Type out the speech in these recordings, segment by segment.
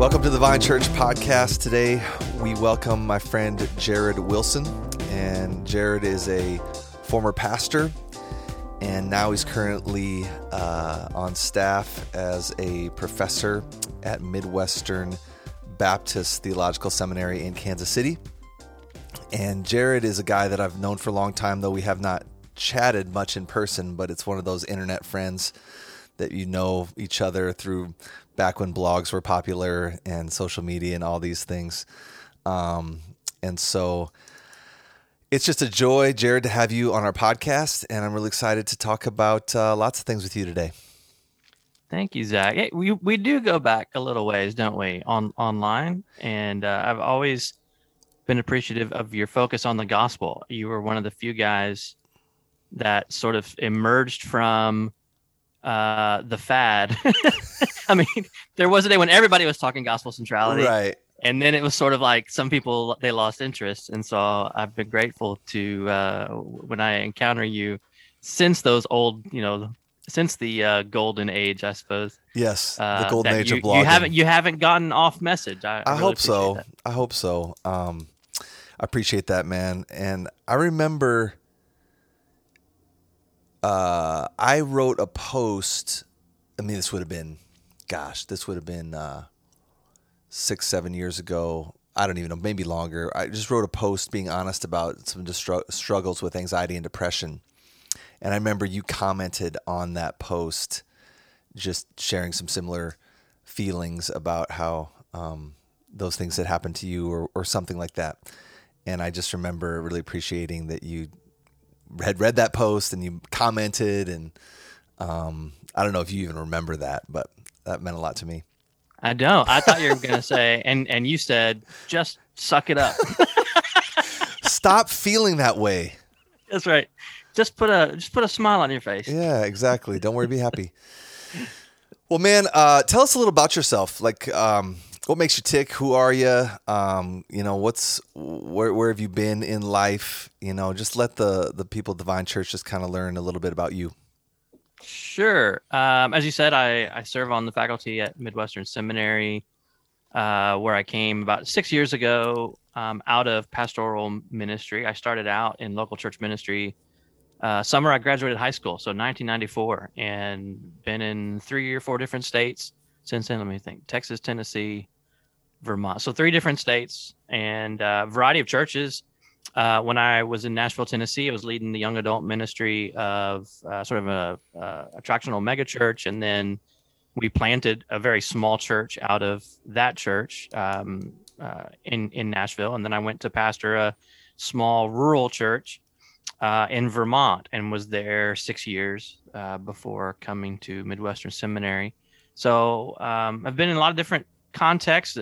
Welcome to the Vine Church podcast. Today we welcome my friend Jared Wilson. And Jared is a former pastor, and now he's currently uh, on staff as a professor at Midwestern Baptist Theological Seminary in Kansas City. And Jared is a guy that I've known for a long time, though we have not chatted much in person, but it's one of those internet friends that you know each other through back when blogs were popular and social media and all these things. Um, and so it's just a joy, Jared, to have you on our podcast. And I'm really excited to talk about uh, lots of things with you today. Thank you, Zach. Hey, we we do go back a little ways, don't we, on online? And uh, I've always been appreciative of your focus on the gospel. You were one of the few guys that sort of emerged from uh, the fad. I mean, there was a day when everybody was talking gospel centrality, right? And then it was sort of like some people they lost interest, and so I've been grateful to uh, when I encounter you since those old, you know, since the uh, golden age, I suppose. Yes, uh, the golden age you, of blogging. You haven't you haven't gotten off message. I, I, I really hope so. That. I hope so. Um, I appreciate that, man. And I remember uh, I wrote a post. I mean, this would have been, gosh, this would have been uh, six, seven years ago. I don't even know, maybe longer. I just wrote a post being honest about some distru- struggles with anxiety and depression. And I remember you commented on that post, just sharing some similar feelings about how um, those things had happened to you or, or something like that. And I just remember really appreciating that you had read that post and you commented and um, I don't know if you even remember that, but that meant a lot to me. I don't. I thought you were going to say, and and you said, just suck it up. Stop feeling that way. That's right. Just put a just put a smile on your face. Yeah, exactly. Don't worry, be happy. well, man, uh, tell us a little about yourself. Like, um, what makes you tick? Who are you? Um, you know, what's where where have you been in life? You know, just let the the people at the Vine Church just kind of learn a little bit about you. Sure. Um, as you said, I, I serve on the faculty at Midwestern Seminary, uh, where I came about six years ago um, out of pastoral ministry. I started out in local church ministry. Uh, summer I graduated high school, so 1994, and been in three or four different states since then. Let me think: Texas, Tennessee, Vermont. So three different states and a uh, variety of churches. Uh, when I was in Nashville, Tennessee, I was leading the young adult ministry of uh, sort of a, uh, attractional mega church, and then we planted a very small church out of that church um, uh, in in Nashville, and then I went to pastor a small rural church uh, in Vermont, and was there six years uh, before coming to Midwestern Seminary. So um, I've been in a lot of different contexts.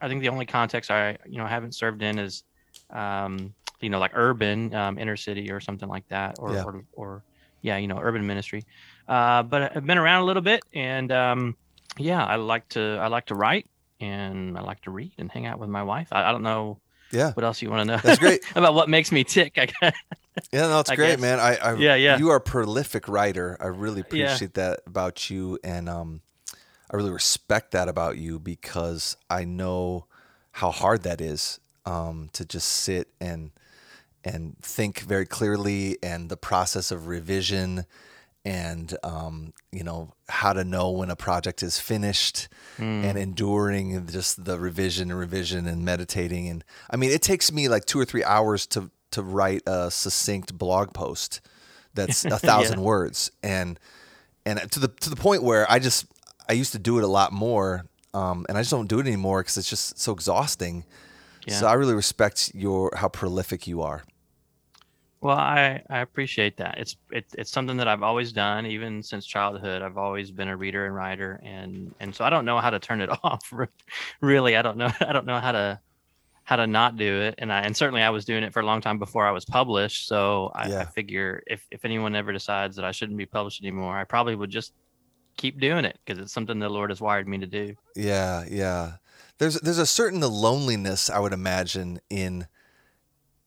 I think the only context I you know haven't served in is um, you know, like urban, um, inner city or something like that, or, yeah. or, or, yeah, you know, urban ministry. Uh, but I've been around a little bit, and um, yeah, I like to I like to write, and I like to read and hang out with my wife. I, I don't know. Yeah. What else you want to know? That's great. about what makes me tick. I guess. Yeah, no, it's great, guess. man. I, I, yeah, yeah. You are a prolific writer. I really appreciate yeah. that about you, and um, I really respect that about you because I know how hard that is um, to just sit and and think very clearly and the process of revision and um, you know how to know when a project is finished mm. and enduring just the revision and revision and meditating and i mean it takes me like two or three hours to to write a succinct blog post that's a thousand yeah. words and and to the to the point where i just i used to do it a lot more um, and i just don't do it anymore because it's just so exhausting yeah. So I really respect your how prolific you are. Well, I, I appreciate that. It's it, it's something that I've always done, even since childhood. I've always been a reader and writer, and and so I don't know how to turn it off. Really, I don't know. I don't know how to how to not do it. And I and certainly I was doing it for a long time before I was published. So I, yeah. I figure if if anyone ever decides that I shouldn't be published anymore, I probably would just keep doing it because it's something the Lord has wired me to do. Yeah, yeah. There's there's a certain loneliness I would imagine in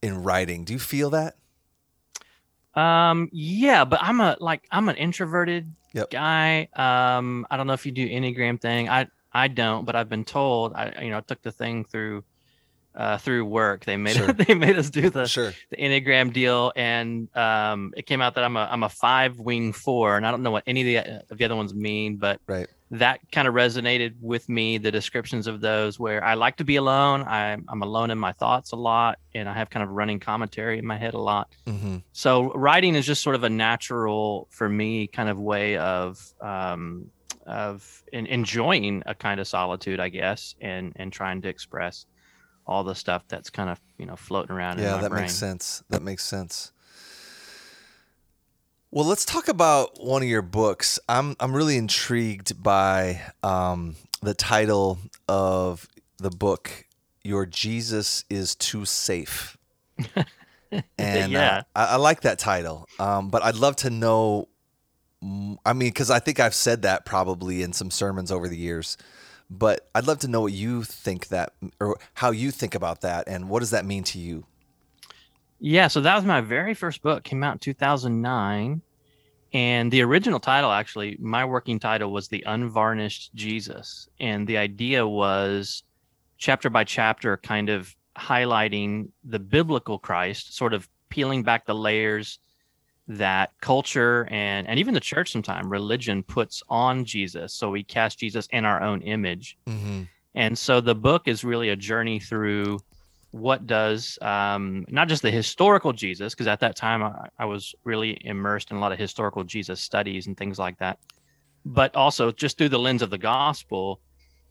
in writing. Do you feel that? Um, yeah, but I'm a like I'm an introverted yep. guy. Um, I don't know if you do Enneagram thing. I I don't, but I've been told. I you know I took the thing through uh, through work. They made sure. they made us do the sure. the Enneagram deal, and um, it came out that I'm a I'm a five wing four, and I don't know what any of the, of the other ones mean, but right. That kind of resonated with me. The descriptions of those, where I like to be alone. I'm I'm alone in my thoughts a lot, and I have kind of running commentary in my head a lot. Mm-hmm. So writing is just sort of a natural for me kind of way of um, of in, enjoying a kind of solitude, I guess, and and trying to express all the stuff that's kind of you know floating around. Yeah, that brain. makes sense. That makes sense. Well, let's talk about one of your books. I'm I'm really intrigued by um, the title of the book. Your Jesus is too safe. and uh, yeah. uh, I, I, like that title. Um, but I'd love to know. I mean, because I think I've said that probably in some sermons over the years. But I'd love to know what you think that, or how you think about that, and what does that mean to you? Yeah, so that was my very first book. Came out in 2009, and the original title, actually, my working title was "The Unvarnished Jesus," and the idea was chapter by chapter, kind of highlighting the biblical Christ, sort of peeling back the layers that culture and and even the church sometimes religion puts on Jesus. So we cast Jesus in our own image. Mm-hmm. And so the book is really a journey through what does um, not just the historical Jesus, because at that time I, I, was really immersed in a lot of historical Jesus studies and things like that, but also just through the lens of the gospel,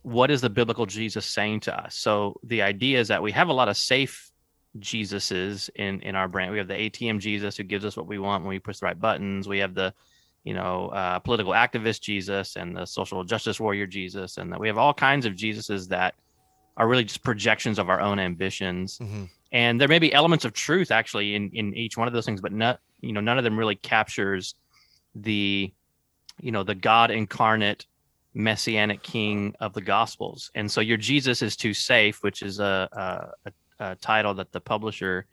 what is the biblical Jesus saying to us? So the idea is that we have a lot of safe Jesuses in in our brand. We have the ATM Jesus who gives us what we want when we push the right buttons. We have the you know uh, political activist Jesus and the social justice warrior Jesus, and that we have all kinds of Jesuses that are really just projections of our own ambitions. Mm-hmm. And there may be elements of truth actually in in each one of those things, but not you know none of them really captures the you know the God incarnate messianic king of the gospels and so your jesus is too safe which is a, a, a title that the publisher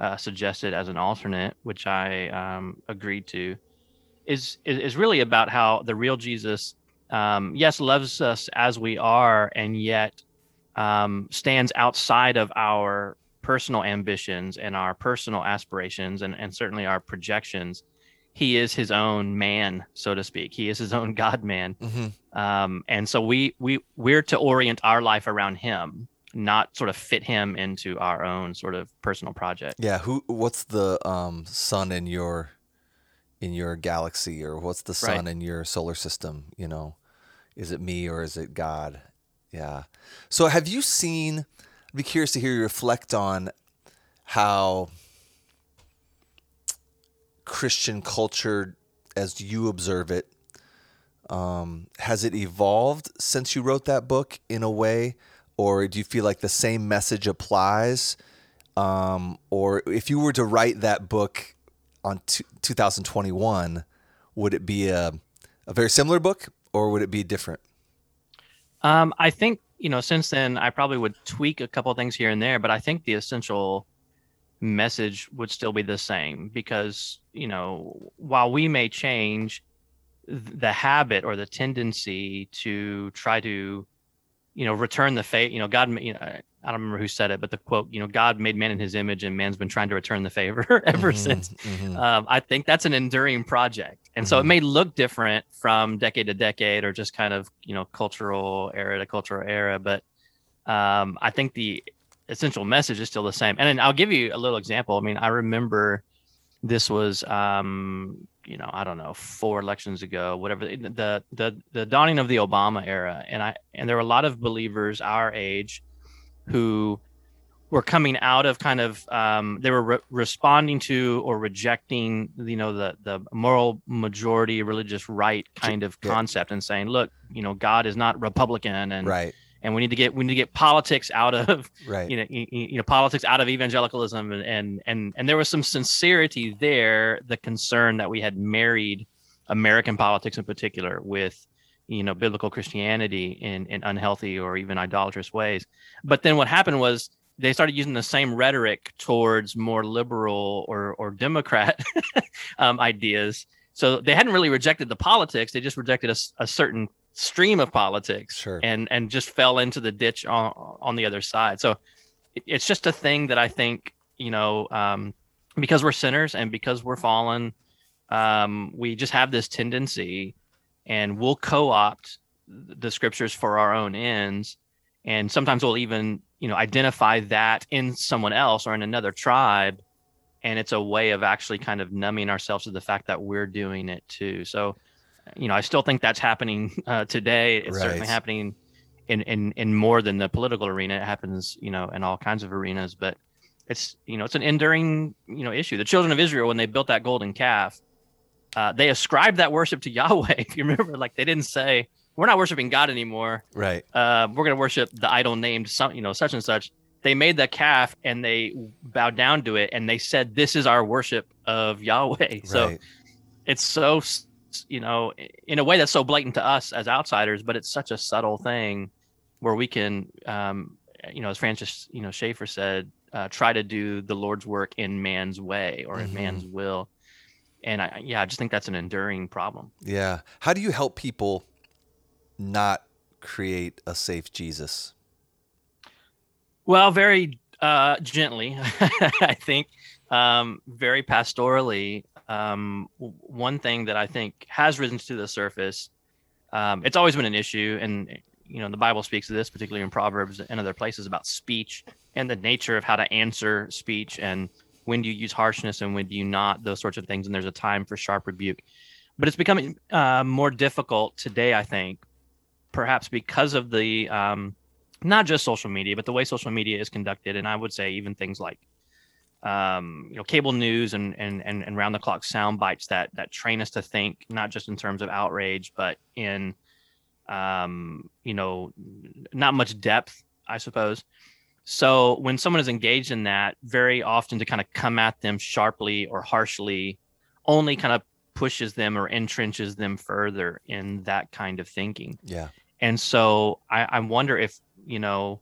uh, suggested as an alternate, which I um, agreed to, is, is really about how the real Jesus, um, yes, loves us as we are, and yet um, stands outside of our personal ambitions and our personal aspirations, and, and certainly our projections. He is his own man, so to speak. He is his own God man, mm-hmm. um, and so we we we're to orient our life around him not sort of fit him into our own sort of personal project. Yeah, who what's the um sun in your in your galaxy or what's the sun right. in your solar system, you know? Is it me or is it God? Yeah. So have you seen I'd be curious to hear you reflect on how Christian culture as you observe it um, has it evolved since you wrote that book in a way or do you feel like the same message applies? Um, or if you were to write that book on t- 2021, would it be a, a very similar book or would it be different? Um, I think, you know, since then, I probably would tweak a couple things here and there, but I think the essential message would still be the same because, you know, while we may change, the habit or the tendency to try to you know, return the favor. You know, God, you know, I don't remember who said it, but the quote, you know, God made man in his image and man's been trying to return the favor ever mm-hmm, since. Mm-hmm. Um, I think that's an enduring project. And so it mm-hmm. may look different from decade to decade or just kind of, you know, cultural era to cultural era. But um, I think the essential message is still the same. And I'll give you a little example. I mean, I remember this was um, you know i don't know four elections ago whatever the the the dawning of the obama era and i and there were a lot of believers our age who were coming out of kind of um, they were re- responding to or rejecting you know the the moral majority religious right kind of concept and saying look you know god is not republican and right. and we need to get we need to get politics out of right. you know you, you know politics out of evangelicalism and, and and and there was some sincerity there the concern that we had married american politics in particular with you know biblical christianity in in unhealthy or even idolatrous ways. But then what happened was they started using the same rhetoric towards more liberal or or democrat um, ideas so they hadn't really rejected the politics they just rejected a, a certain stream of politics sure. and and just fell into the ditch on on the other side so it, it's just a thing that i think you know um, because we're sinners and because we're fallen um, we just have this tendency and we'll co-opt the scriptures for our own ends and sometimes we'll even you know identify that in someone else or in another tribe and it's a way of actually kind of numbing ourselves to the fact that we're doing it too so you know, I still think that's happening uh, today. It's right. certainly happening in, in in more than the political arena. It happens, you know, in all kinds of arenas. But it's you know, it's an enduring you know issue. The children of Israel, when they built that golden calf, uh, they ascribed that worship to Yahweh. If you remember, like they didn't say we're not worshiping God anymore. Right. Uh, we're going to worship the idol named some, you know, such and such. They made the calf and they bowed down to it and they said, "This is our worship of Yahweh." Right. So it's so you know, in a way that's so blatant to us as outsiders, but it's such a subtle thing where we can, um, you know, as Francis, you know, Schaeffer said, uh, try to do the Lord's work in man's way or mm-hmm. in man's will. And I, yeah, I just think that's an enduring problem. Yeah. How do you help people not create a safe Jesus? Well, very uh, gently, I think, um, very pastorally um, one thing that I think has risen to the surface, um, it's always been an issue, and you know the Bible speaks to this, particularly in Proverbs and other places, about speech and the nature of how to answer speech, and when do you use harshness and when do you not, those sorts of things. And there's a time for sharp rebuke, but it's becoming uh, more difficult today, I think, perhaps because of the um, not just social media, but the way social media is conducted, and I would say even things like um, you know, cable news and, and, and, and round the clock sound bites that, that train us to think, not just in terms of outrage, but in, um, you know, not much depth, I suppose. So when someone is engaged in that, very often to kind of come at them sharply or harshly only kind of pushes them or entrenches them further in that kind of thinking. Yeah. And so I, I wonder if, you know,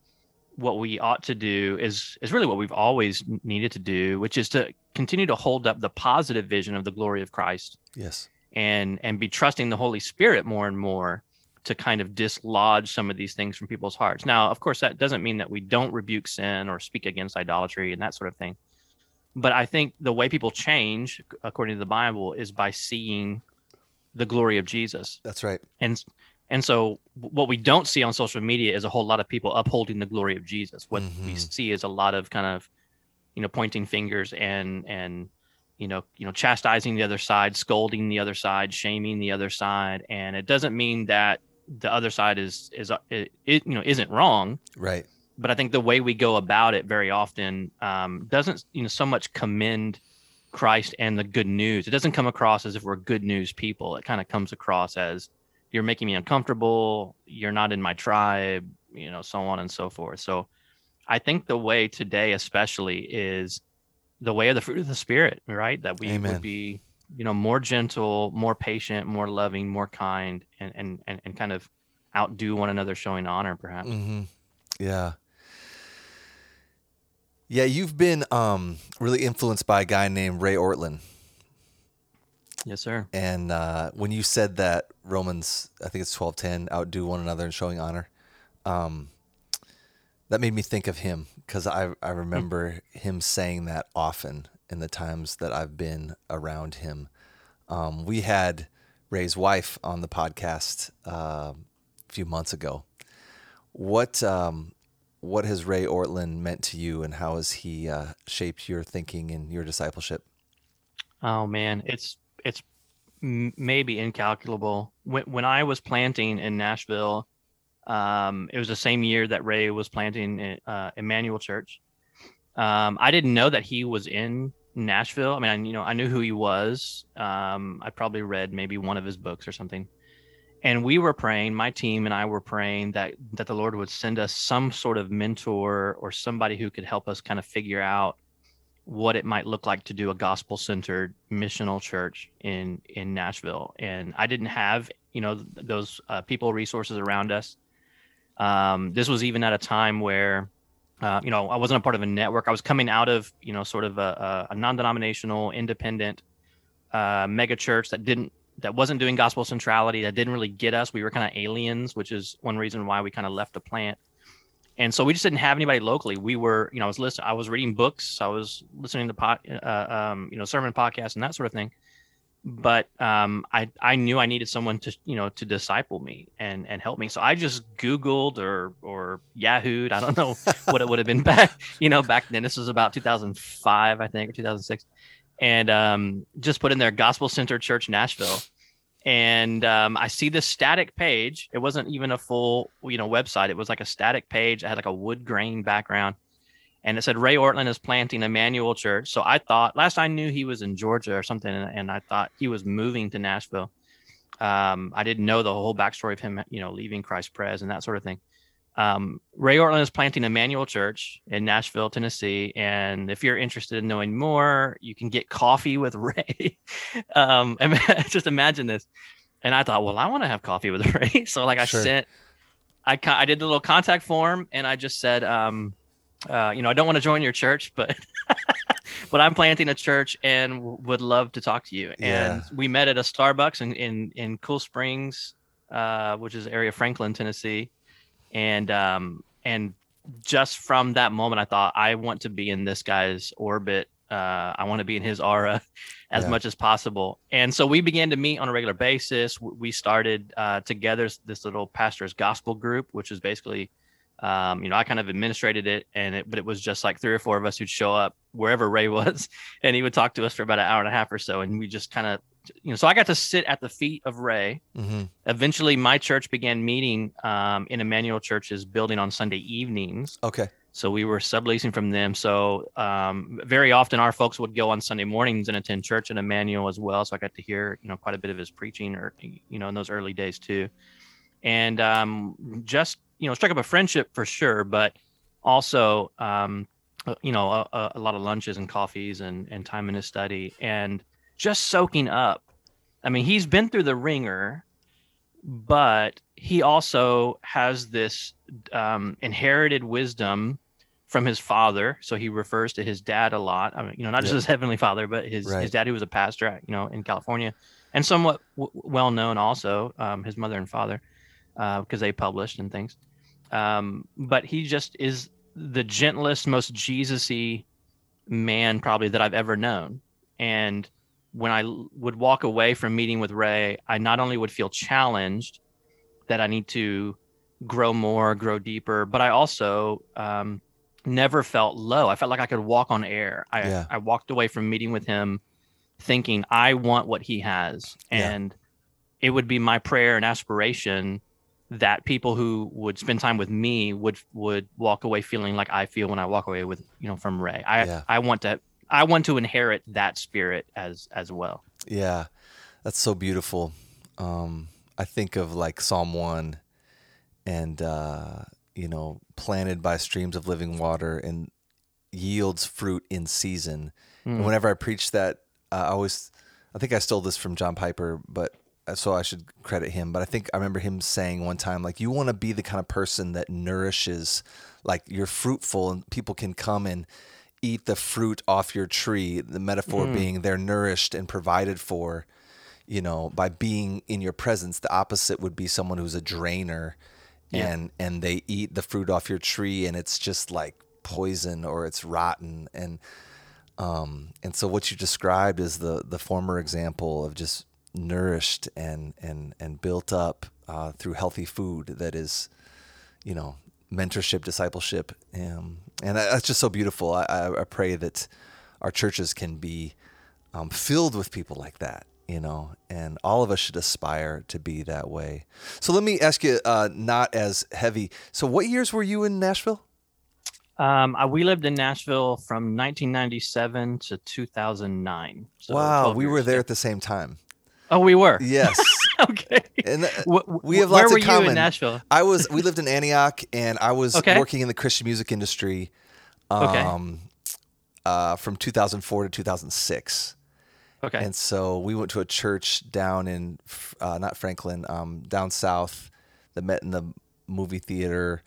what we ought to do is is really what we've always needed to do, which is to continue to hold up the positive vision of the glory of Christ. Yes. And and be trusting the Holy Spirit more and more to kind of dislodge some of these things from people's hearts. Now, of course, that doesn't mean that we don't rebuke sin or speak against idolatry and that sort of thing. But I think the way people change, according to the Bible, is by seeing the glory of Jesus. That's right. And and so, what we don't see on social media is a whole lot of people upholding the glory of Jesus. What mm-hmm. we see is a lot of kind of, you know, pointing fingers and and you know, you know, chastising the other side, scolding the other side, shaming the other side, and it doesn't mean that the other side is is it, it you know isn't wrong. Right. But I think the way we go about it very often um, doesn't you know so much commend Christ and the good news. It doesn't come across as if we're good news people. It kind of comes across as you're making me uncomfortable you're not in my tribe you know so on and so forth. So i think the way today especially is the way of the fruit of the spirit right? That we Amen. would be you know more gentle more patient more loving more kind and and and, and kind of outdo one another showing honor perhaps. Mm-hmm. yeah. Yeah you've been um really influenced by a guy named ray ortlund Yes, sir. And uh, when you said that Romans, I think it's twelve ten, outdo one another in showing honor, um, that made me think of him because I I remember him saying that often in the times that I've been around him. Um, we had Ray's wife on the podcast uh, a few months ago. What um, what has Ray Ortlund meant to you, and how has he uh, shaped your thinking and your discipleship? Oh man, it's it's maybe incalculable. When when I was planting in Nashville, um, it was the same year that Ray was planting in uh, Emmanuel Church. Um, I didn't know that he was in Nashville. I mean, I, you know, I knew who he was. Um, I probably read maybe one of his books or something. and we were praying my team and i were praying that that the lord would send us some sort of mentor or somebody who could help us kind of figure out what it might look like to do a gospel centered missional church in in nashville. And i didn't have you know those uh, people resources around us. Um, this was even at a time where uh, you know i wasn't a part of a network. I was coming out of you know sort of a, a non-denominational independent uh, mega church that didn't that wasn't doing gospel centrality that didn't really get us. We were kind of aliens which is one reason why we kind of left the plant and so we just didn't have anybody locally we were you know i was listening i was reading books i was listening to pot uh, um, you know sermon podcasts and that sort of thing but um, I I knew I needed someone to you know to disciple me and and help me. So I just Googled or or Yahooed. I don't know what it would have been back you know back then. This was about 2005 I think or 2006, and um, just put in there Gospel Center Church Nashville, and um, I see this static page. It wasn't even a full you know website. It was like a static page. It had like a wood grain background and it said Ray Ortlund is planting Emmanuel Church. So I thought last I knew he was in Georgia or something, and, I thought he was moving to Nashville. Um, I didn't know the whole backstory of him, you know, leaving Christ Pres and that sort of thing. Um, Ray Ortlund is planting Emmanuel Church in Nashville, Tennessee, and if you're interested in knowing more, you can get coffee with Ray. um, just imagine this. And I thought, well, I want to have coffee with Ray. So like I sure. sent, I I did the little contact form, and I just said, um, uh, you know, I don't want to join your church, but but I'm planting a church and w- would love to talk to you. Yeah. And we met at a Starbucks in in, in Cool Springs, uh, which is area Franklin, Tennessee, and um, and just from that moment, I thought I want to be in this guy's orbit. Uh, I want to be in his aura as yeah. much as possible. And so we began to meet on a regular basis. We started uh, together this little pastor's gospel group, which is basically um, you know, I kind of administrated it, and it, but it was just like three or four of us who'd show up wherever Ray was, and he would talk to us for about an hour and a half or so, and we just kind of, you know, so I got to sit at the feet of Ray. Mm-hmm. Eventually, my church began meeting um, in Emmanuel Church's building on Sunday evenings. Okay. So we were subleasing from them. So um, very often our folks would go on Sunday mornings and attend church in Emmanuel as well. So I got to hear, you know, quite a bit of his preaching, or you know, in those early days too. And um, just you know struck up a friendship for sure, but also um, uh, you know a, a, lot of lunches and coffees and and time in his study and just soaking up. I mean, he's been through the wringer, but he also has this um, inherited wisdom from his father. So he refers to his dad a lot. I mean, you know, not just his heavenly father, but his right. his dad who was a pastor, you know, in California, and somewhat w- well known also, um, his mother and father, because uh, they published and things. Um, but he just is the gentlest, most Jesusy man probably that I've ever known. And when I would walk away from meeting with Ray, I not only would feel challenged that I need to grow more, grow deeper, but I also um, never felt low. I felt like I could walk on air. I, yeah. I walked away from meeting with him thinking, I want what he has. And yeah. it would be my prayer and aspiration that people who would spend time with me would would walk away feeling like I feel when I walk away with you know from Ray. I yeah. I want to I want to inherit that spirit as as well. Yeah, that's so beautiful. Um, I think of like Psalm one, and uh, you know, planted by streams of living water and yields fruit in season. Mm. And hmm. whenever I preach that, uh, I always I think I stole this from John Piper, but uh, so I should credit him. But I think I remember him saying one time, like, you want to be the kind of person that nourishes, like, you're fruitful and people can come and eat the fruit off your tree. The metaphor mm. being they're nourished and provided for, you know, by being in your presence. The opposite would be someone who's a drainer yeah. and and they eat the fruit off your tree and it's just like poison or it's rotten and um and so what you described is the the former example of just nourished and and and built up uh, through healthy food that is, you know, mentorship, discipleship, um, and that's just so beautiful. I, I, pray that our churches can be um, filled with people like that, you know, and all of us should aspire to be that way. So let me ask you, uh, not as heavy. So what years were you in Nashville? Um, I, we lived in Nashville from 1997 to 2009. So wow, we were there at the same time. Oh, we were. Yes. okay. And uh, we have lots Where were you in Nashville? I was. We lived in Antioch, and I was Okay. working in the Christian music industry. Um, Okay. uh, from 2004 to 2006. Okay. And so we went to a church down in, uh, not Franklin, um, down south that met in the movie theater.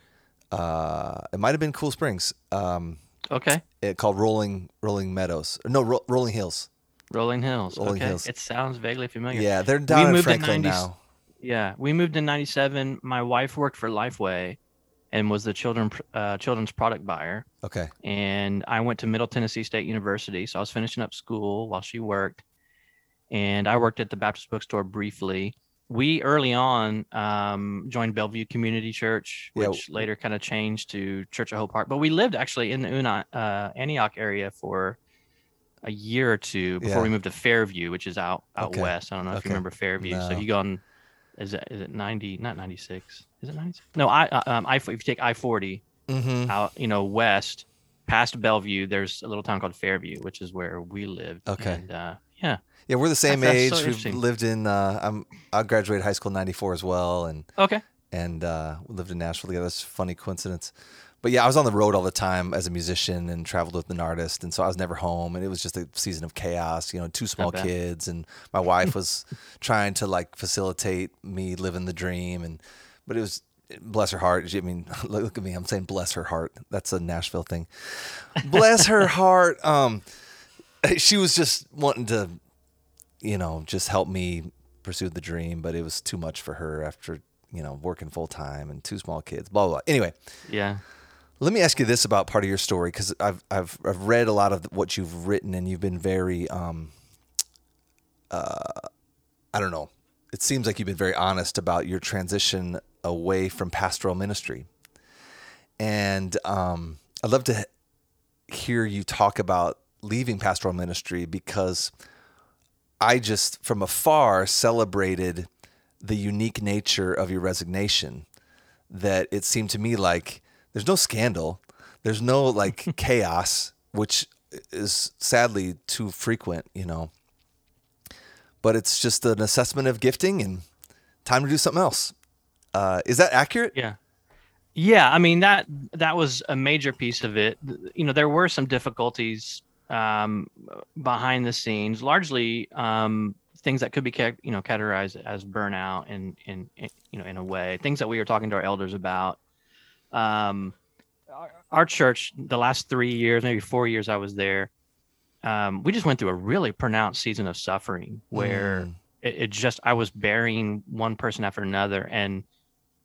Uh, it might have been Cool Springs, um, okay. it, called Rolling Rolling Meadows. No, Ro- Rolling Hills. Rolling Hills. Rolling okay. Hills. It sounds vaguely familiar. Yeah, they're down in moved in Franklin 90s now. Yeah, we moved in '97. My wife worked for Lifeway, and was the children uh, children's product buyer. Okay. And I went to Middle Tennessee State University, so I was finishing up school while she worked. And I worked at the Baptist bookstore briefly. We early on um, joined Bellevue Community Church, Yeah. which later kind of changed to Church of Hope Park. But we lived actually in the Una, uh, Antioch area for a year or two before Yeah. we moved to Fairview, which is out out Okay. west. I don't know if Okay. you remember Fairview. So No. you go on, is it is it ninety? Not ninety six. Is it ninety six? No, I uh, um I if you take I forty Mm-hmm. out you know west past Bellevue, there's a little town called Fairview, which is where we lived. Okay. And, uh, yeah. Yeah, we're the same That's- that's age. so We've lived in. Uh, I'm. I graduated high school in '94 as well, and Okay. and uh, we lived in Nashville together. That's a funny coincidence. But yeah, I was on the road all the time as a musician and traveled with an artist, and so I was never home, and it was just a season of chaos. You know, two small kids, and my wife was trying to like facilitate me living the dream, and but it was bless her heart. I mean, look at me, I'm saying bless her heart. That's a Nashville thing. Bless her heart. Um, she was just wanting to, you know, just help me pursue the dream, but it was too much for her after you know working full time and two small kids. Blah blah. blah. Anyway, Yeah. Let me ask you this about part of your story because I've I've I've read a lot of what you've written and you've been very um uh I don't know. It seems like you've been very honest about your transition away from pastoral ministry. And um I'd love to hear you talk about leaving pastoral ministry because I just from afar celebrated the unique nature of your resignation that it seemed to me like there's no scandal, there's no like chaos, which is sadly too frequent, you know. But it's just an assessment of gifting and time to do something else. Uh, is that accurate? Yeah. Yeah, I mean that that was a major piece of it. You know, there were some difficulties um, behind the scenes, largely um, things that could be you know categorized as burnout in, in in you know in a way. Things that we were talking to our elders about. Um, our, our church, the last three years, maybe four years, I was there. Um, we just went through a really pronounced season of suffering where Mm. it, it just I was burying one person after another and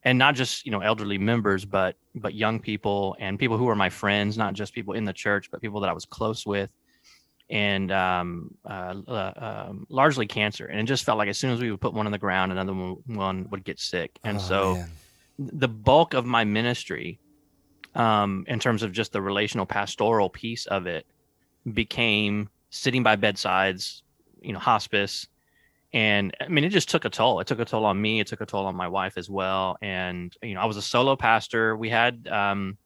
and not just you know elderly members but but young people and people who were my friends not just people in the church but people that I was close with and um, uh, uh, um, largely cancer and it just felt like as soon as we would put one on the ground another one, one would get sick and Oh, so man. The bulk of my ministry um, in terms of just the relational pastoral piece of it became sitting by bedsides you know hospice. And i mean it just took a toll. It took a toll on me. It took a toll on my wife as well. And you know i was a solo pastor. We had um,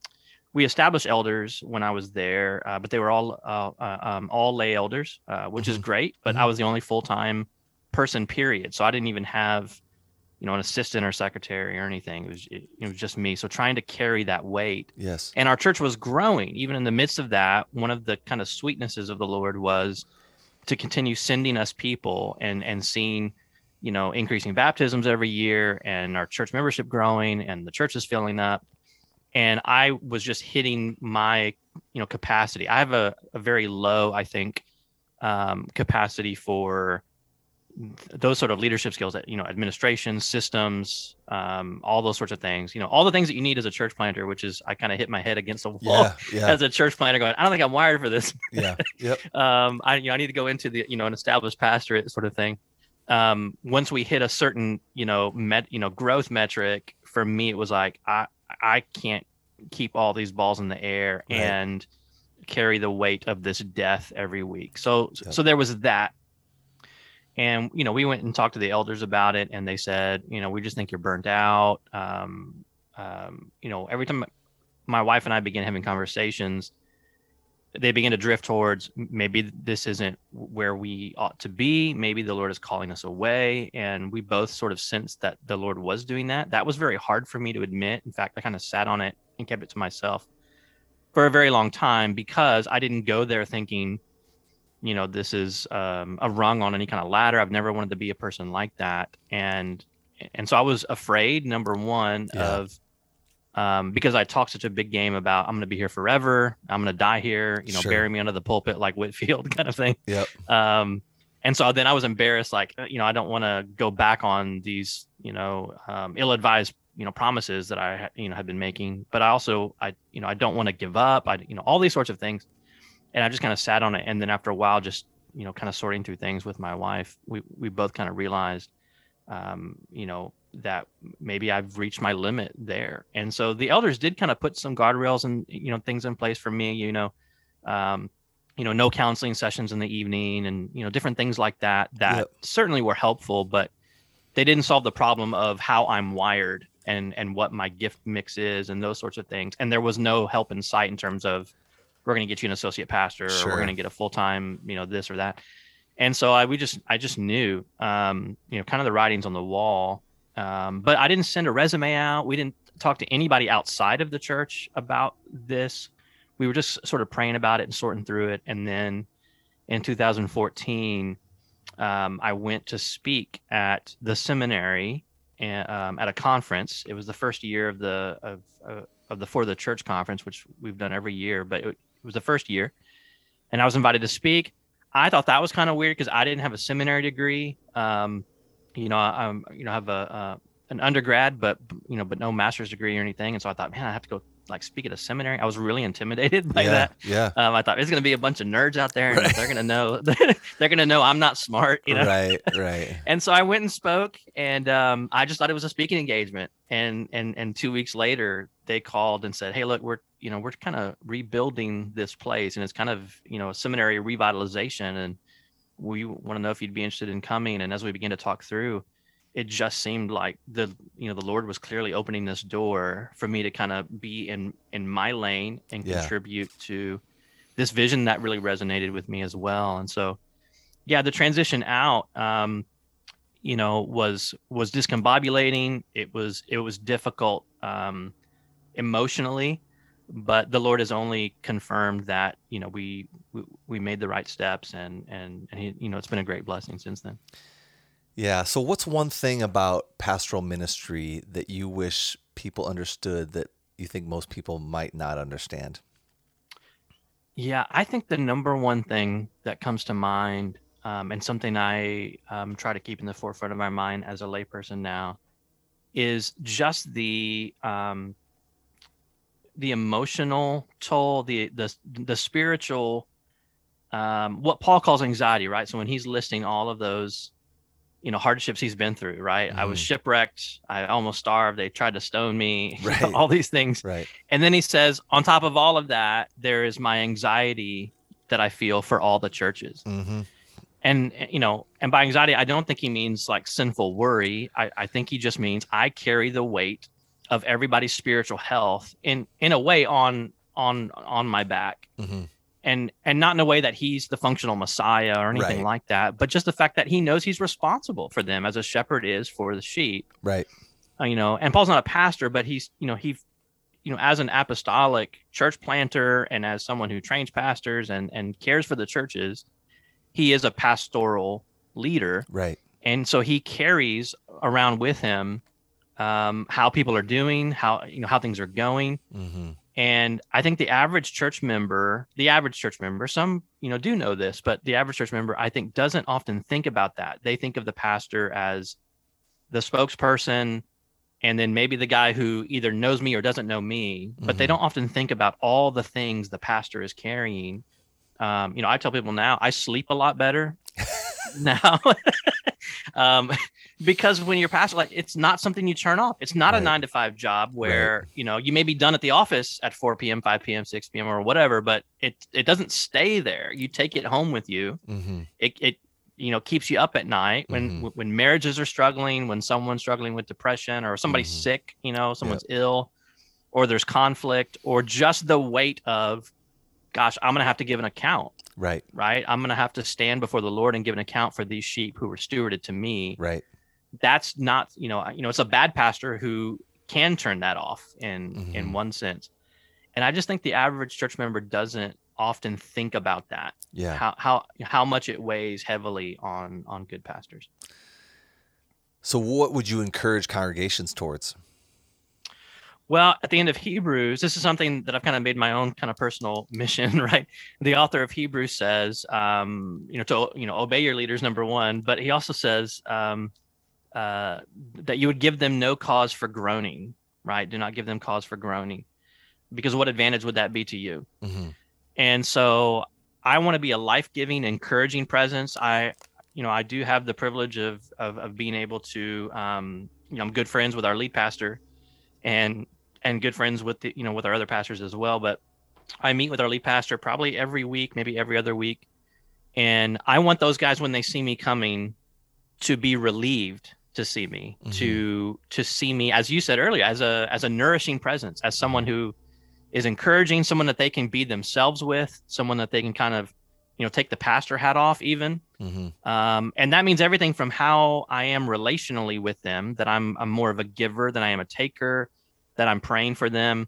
we established elders when i was there uh, but they were all uh, uh, um, all lay elders uh, which is Mhm. great but i was the only full-time person period. So i didn't even have you know an assistant or secretary or anything. It was it, it was just me. So trying to carry that weight. Yes. and our church was growing. Even in the midst of that one of the kind of sweetnesses of the lord was to continue sending us people and and seeing you know increasing baptisms every year and our church membership growing and the church is filling up. And i was just hitting my you know capacity. I have a, a very low i think um, capacity for those sort of leadership skills that you know administration systems um, all those sorts of things you know all the things that you need as a church planter which is i kind of hit my head against the wall Yeah. Yeah. as a church planter going i don't think i'm wired for this yeah. Yep. um, I, you know, I need to go into the, you know, an established pastorate sort of thing. Um, once we hit a certain, you know, met, you know, growth metric, for me, it was like, I, I can't keep all these balls in the air Right. and carry the weight of this death every week. So, Yep. so there was that. And, you know, we went and talked to the elders about it and they said, you know, we just think you're burnt out. Um, um, you know, every time my wife and I began having conversations, they begin to drift towards maybe this isn't where we ought to be. Maybe the Lord is calling us away. And we both sort of sensed that the Lord was doing that. That was very hard for me to admit. In fact, I kind of sat on it and kept it to myself for a very long time because I didn't go there thinking, you know, this is um, a rung on any kind of ladder. I've never wanted to be a person like that. And and so I was afraid, number one, yeah. of um, because I talked such a big game about I'm going to be here forever. I'm going to die here. You know, sure. bury me under the pulpit like whitefield kind of thing. Yep. Um, and so then I was embarrassed, like you know, I don't want to go back on these you know um, ill-advised you know promises that I you know had been making. But I also I you know I don't want to give up. I you know all these sorts of things, and I just kind of sat on it. And then after a while, just you know kind of sorting through things with my wife, we we both kind of realized, um, you know, that maybe I've reached my limit there. And so the elders did kind of put some guardrails and you know things in place for me. You know, um, you know, no counseling sessions in the evening, and you know, different things like that that yep. certainly were helpful, but they didn't solve the problem of how I'm wired and and what my gift mix is and those sorts of things. And there was no help in sight in terms of we're going to get you an associate pastor sure. or we're going to get a full time, you know, this or that. And so I we just I just knew, um, you know, kind of the writings on the wall um, but I didn't send a resume out. We didn't talk to anybody outside of the church about this. We were just sort of praying about it and sorting through it. And then in 2014, um, I went to speak at the seminary and, um, at a conference. It was the first year of the of, uh, of the for the church conference, which we've done every year, but it, it was the first year, and I was invited to speak. I thought that was kind of weird because I didn't have a seminary degree. Um, you know, I'm, you know, have a, uh, an undergrad, but, you know, but no master's degree or anything. And so I thought, man, I have to go like speak at a seminary. I was really intimidated by yeah, that. Yeah. Um, I thought there's going to be a bunch of nerds out there and right. they're going to know, they're going to know I'm not smart, you know? Right. Right. and so I went and spoke and, um, I just thought it was a speaking engagement. And, and, and two weeks later they called and said, Hey, look, we're, you know, we're kind of rebuilding this place and it's kind of, you know, a seminary revitalization. And we want to know if you'd be interested in coming. And as we began to talk through, it just seemed like the you know the lord was clearly opening this door for me to kind of be in in my lane and yeah. contribute to this vision that really resonated with me as well. And so yeah the transition out um you know was was discombobulating. It was it was difficult um emotionally but the lord has only confirmed that you know we we, we made the right steps and and and he, you know it's been a great blessing since then yeah. So, what's one thing about pastoral ministry that you wish people understood that you think most people might not understand? Yeah, I think the number one thing that comes to mind, um, and something I um, try to keep in the forefront of my mind as a layperson now, is just the um, the emotional toll, the the the spiritual, um, what Paul calls anxiety, right? So when he's listing all of those you know hardships he's been through right mm. i was mm-hmm. shipwrecked i almost starved they tried to stone me right. all these things right and then he says on top of all of that there is my anxiety that i feel for all the churches mm-hmm. and you know and by anxiety i don't think he means like sinful worry I, I think he just means i carry the weight of everybody's spiritual health in in a way on on on my back mm-hmm and and not in a way that he's the functional messiah or anything right. like that but just the fact that he knows he's responsible for them as a shepherd is for the sheep. Right. Uh, you know and paul's not a pastor but he's you know he you know as an apostolic church planter and as someone who trains pastors and and cares for the churches he is a pastoral leader. Right. And so he carries around with him um, how people are doing how you know how things are going. Mm-hmm. And I think the average church member, the average church member, some, you know, do know this, but the average church member, I think, doesn't often think about that. They think of the pastor as the spokesperson and then maybe the guy who either knows me or doesn't know me, but mm-hmm. they don't often think about all the things the pastor is carrying. Um, you know, I tell people now I sleep a lot better now. um, because when you're pastor, like it's not something you turn off. It's not right. a nine to five job where right. you know you may be done at the office at 4 p.m., 5 p.m., 6 p.m. or whatever, but it it doesn't stay there. You take it home with you. Mm-hmm. It it you know keeps you up at night when mm-hmm. when marriages are struggling, when someone's struggling with depression or somebody's mm-hmm. sick, you know, someone's yep. ill, or there's conflict, or just the weight of gosh, I'm going to have to give an account. Right. Right. I'm going to have to stand before the Lord and give an account for these sheep who were stewarded to me. Right. That's not, you know, you know, it's a bad pastor who can turn that off in mm-hmm. in one sense. And I just think the average church member doesn't often think about that. Yeah. How how how much it weighs heavily on on good pastors. So what would you encourage congregations towards? Well, at the end of Hebrews, this is something that I've kind of made my own kind of personal mission, right? The author of Hebrews says, um, you know, to you know, obey your leaders, number one, but he also says um, uh, that you would give them no cause for groaning, right? Do not give them cause for groaning, because what advantage would that be to you? Mm-hmm. And so, I want to be a life-giving, encouraging presence. I, you know, I do have the privilege of of, of being able to, um, you know, I'm good friends with our lead pastor, and and good friends with the you know with our other pastors as well. But I meet with our lead pastor probably every week, maybe every other week, and I want those guys when they see me coming to be relieved to see me mm-hmm. to to see me as you said earlier as a as a nourishing presence as someone who is encouraging someone that they can be themselves with someone that they can kind of you know take the pastor hat off even mm-hmm. um, and that means everything from how i am relationally with them that i'm i'm more of a giver than i am a taker that I'm praying for them,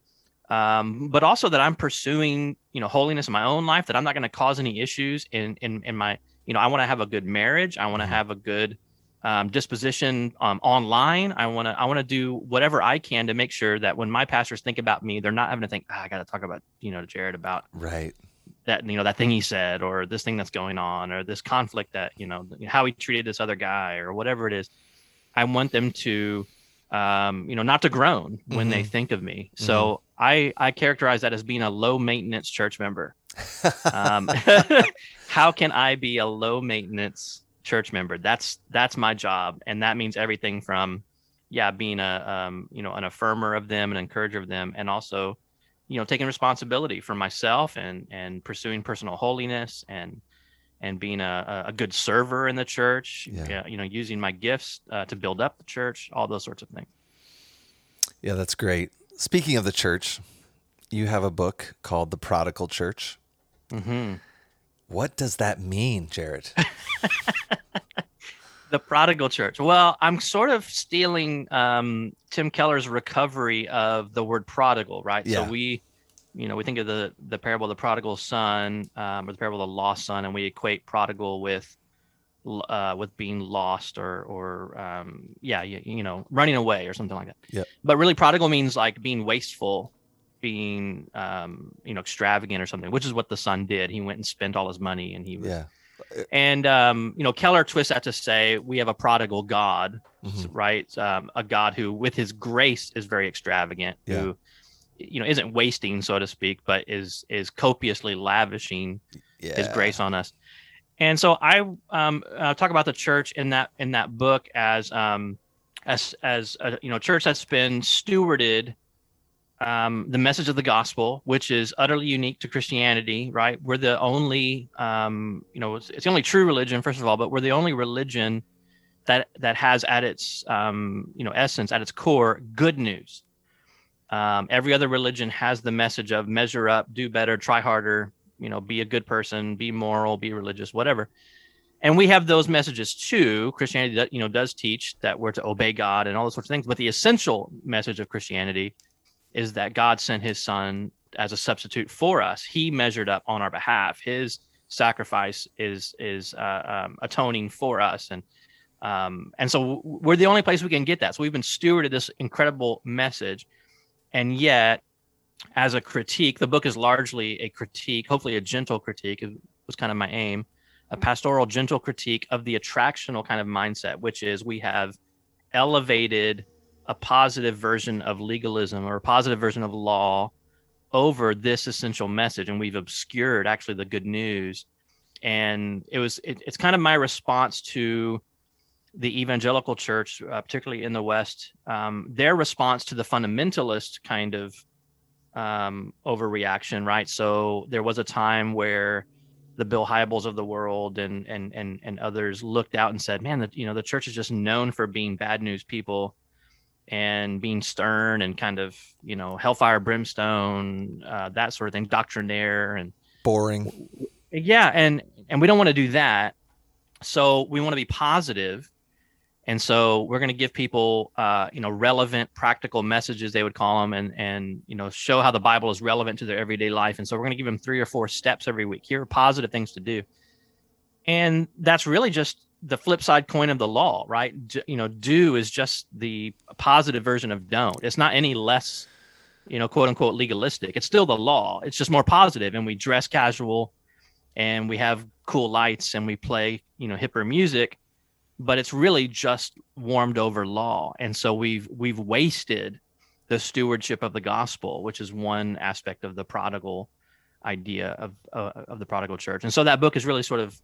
um, but also that I'm pursuing, you know, holiness in my own life. That I'm not going to cause any issues in in in my, you know, I want to have a good marriage. I want to mm-hmm. have a good um, disposition um, online. I want to I want to do whatever I can to make sure that when my pastors think about me, they're not having to think, oh, I got to talk about you know to Jared about right that you know that thing he said or this thing that's going on or this conflict that you know how he treated this other guy or whatever it is. I want them to um, you know, not to groan when mm-hmm. they think of me. So mm-hmm. I I characterize that as being a low maintenance church member. um, how can I be a low maintenance church member? That's that's my job, and that means everything from yeah, being a um, you know an affirmer of them, an encourager of them, and also you know taking responsibility for myself and and pursuing personal holiness and and being a, a good server in the church, yeah. you know, using my gifts uh, to build up the church, all those sorts of things. Yeah, that's great. Speaking of the church, you have a book called The Prodigal Church. Mm-hmm. What does that mean, Jared? the prodigal church. Well, I'm sort of stealing um, Tim Keller's recovery of the word prodigal, right? Yeah. So we you know, we think of the the parable of the prodigal son um, or the parable of the lost son, and we equate prodigal with uh, with being lost or or um, yeah, you, you, know, running away or something like that. Yeah. But really, prodigal means like being wasteful, being um, you know extravagant or something, which is what the son did. He went and spent all his money, and he was. Yeah. And um, you know, Keller twists that to say we have a prodigal God, mm-hmm. right? Um, a God who, with His grace, is very extravagant. Yeah. Who you know isn't wasting so to speak but is is copiously lavishing yeah. his grace on us and so i um uh, talk about the church in that in that book as um as as a, you know church that's been stewarded um, the message of the gospel, which is utterly unique to Christianity, right? We're the only, um, you know, it's, it's, the only true religion, first of all, but we're the only religion that that has at its, um, you know, essence, at its core, good news. Um, every other religion has the message of measure up, do better, try harder, you know, be a good person, be moral, be religious, whatever. And we have those messages too. Christianity, you know, does teach that we're to obey God and all those sorts of things. But the essential message of Christianity is that God sent His Son as a substitute for us. He measured up on our behalf. His sacrifice is is uh, um, atoning for us, and um, and so we're the only place we can get that. So we've been stewarded this incredible message and yet as a critique the book is largely a critique hopefully a gentle critique was kind of my aim a pastoral gentle critique of the attractional kind of mindset which is we have elevated a positive version of legalism or a positive version of law over this essential message and we've obscured actually the good news and it was it, it's kind of my response to the evangelical church, uh, particularly in the West, um, their response to the fundamentalist kind of um, overreaction, right? So there was a time where the Bill Hybels of the world and and and and others looked out and said, "Man, the you know the church is just known for being bad news people." And being stern and kind of you know hellfire brimstone uh, that sort of thing doctrinaire and boring. Yeah, and and we don't want to do that. So we want to be positive, and so we're going to give people, uh, you know, relevant, practical messages they would call them, and and you know, show how the Bible is relevant to their everyday life. And so we're going to give them three or four steps every week. Here are positive things to do, and that's really just the flip side coin of the law, right? you know, do is just the positive version of don't. It's not any less, you know, quote unquote legalistic. It's still the law. It's just more positive, and we dress casual, and we have cool lights, and we play, you know, hipper music, but it's really just warmed over law. And so we've we've wasted the stewardship of the gospel, which is one aspect of the prodigal idea of uh, of the prodigal church. And so that book is really sort of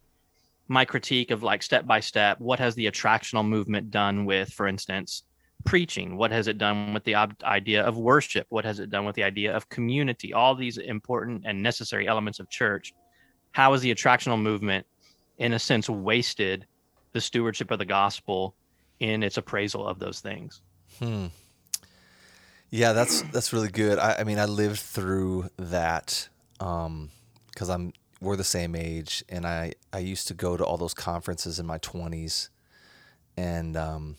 my critique of like step by step what has the attractional movement done with for instance preaching? What has it done with the ob- idea of worship? What has it done with the idea of community? All these important and necessary elements of church. How has the attractional movement in a sense wasted the stewardship of the gospel in its appraisal of those things? Hmm. yeah that's that's really good. I, I mean i lived through that um because i'm we're the same age, and I I used to go to all those conferences in my twenties, and um,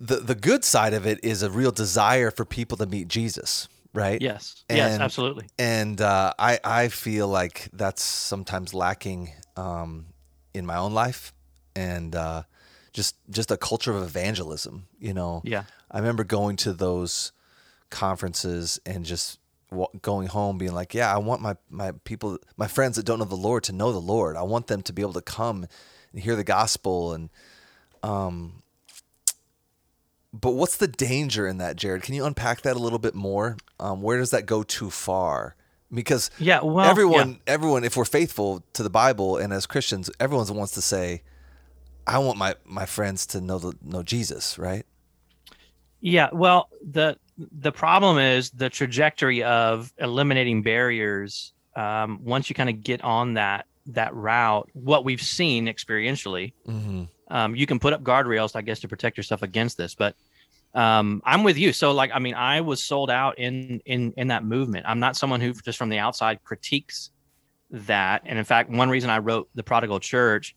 the the good side of it is a real desire for people to meet Jesus, right? Yes, and, yes, absolutely. And uh, I I feel like that's sometimes lacking um, in my own life, and uh, just just a culture of evangelism. You know, yeah. I remember going to those conferences and just going home being like, yeah, I want my my people, my friends that don't know the Lord to know the Lord. I want them to be able to come and hear the gospel and um but what's the danger in that, Jared? Can you unpack that a little bit more? Um, where does that go too far? Because yeah, well, everyone, yeah. everyone, if we're faithful to the Bible and as Christians, everyone wants to say, "I want my my friends to know the know Jesus," right? Yeah, well, the the problem is the trajectory of eliminating barriers. Um, once you kind of get on that that route, what we've seen experientially, mm-hmm. um, you can put up guardrails, I guess, to protect yourself against this. But um, I'm with you. So, like, I mean, I was sold out in in in that movement. I'm not someone who just from the outside critiques that. And in fact, one reason I wrote the Prodigal Church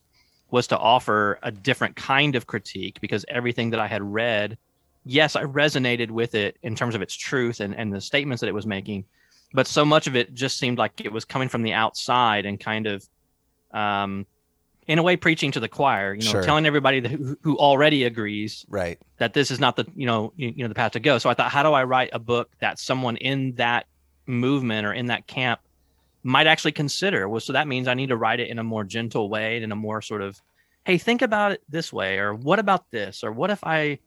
was to offer a different kind of critique because everything that I had read yes, I resonated with it in terms of its truth and, and the statements that it was making, but so much of it just seemed like it was coming from the outside and kind of, um, in a way, preaching to the choir. You know, sure. telling everybody that, who, who already agrees right that this is not the you know you, you know the path to go. So I thought, how do I write a book that someone in that movement or in that camp might actually consider? Well, so that means I need to write it in a more gentle way, and in a more sort of, hey, think about it this way, or what about this, or what if I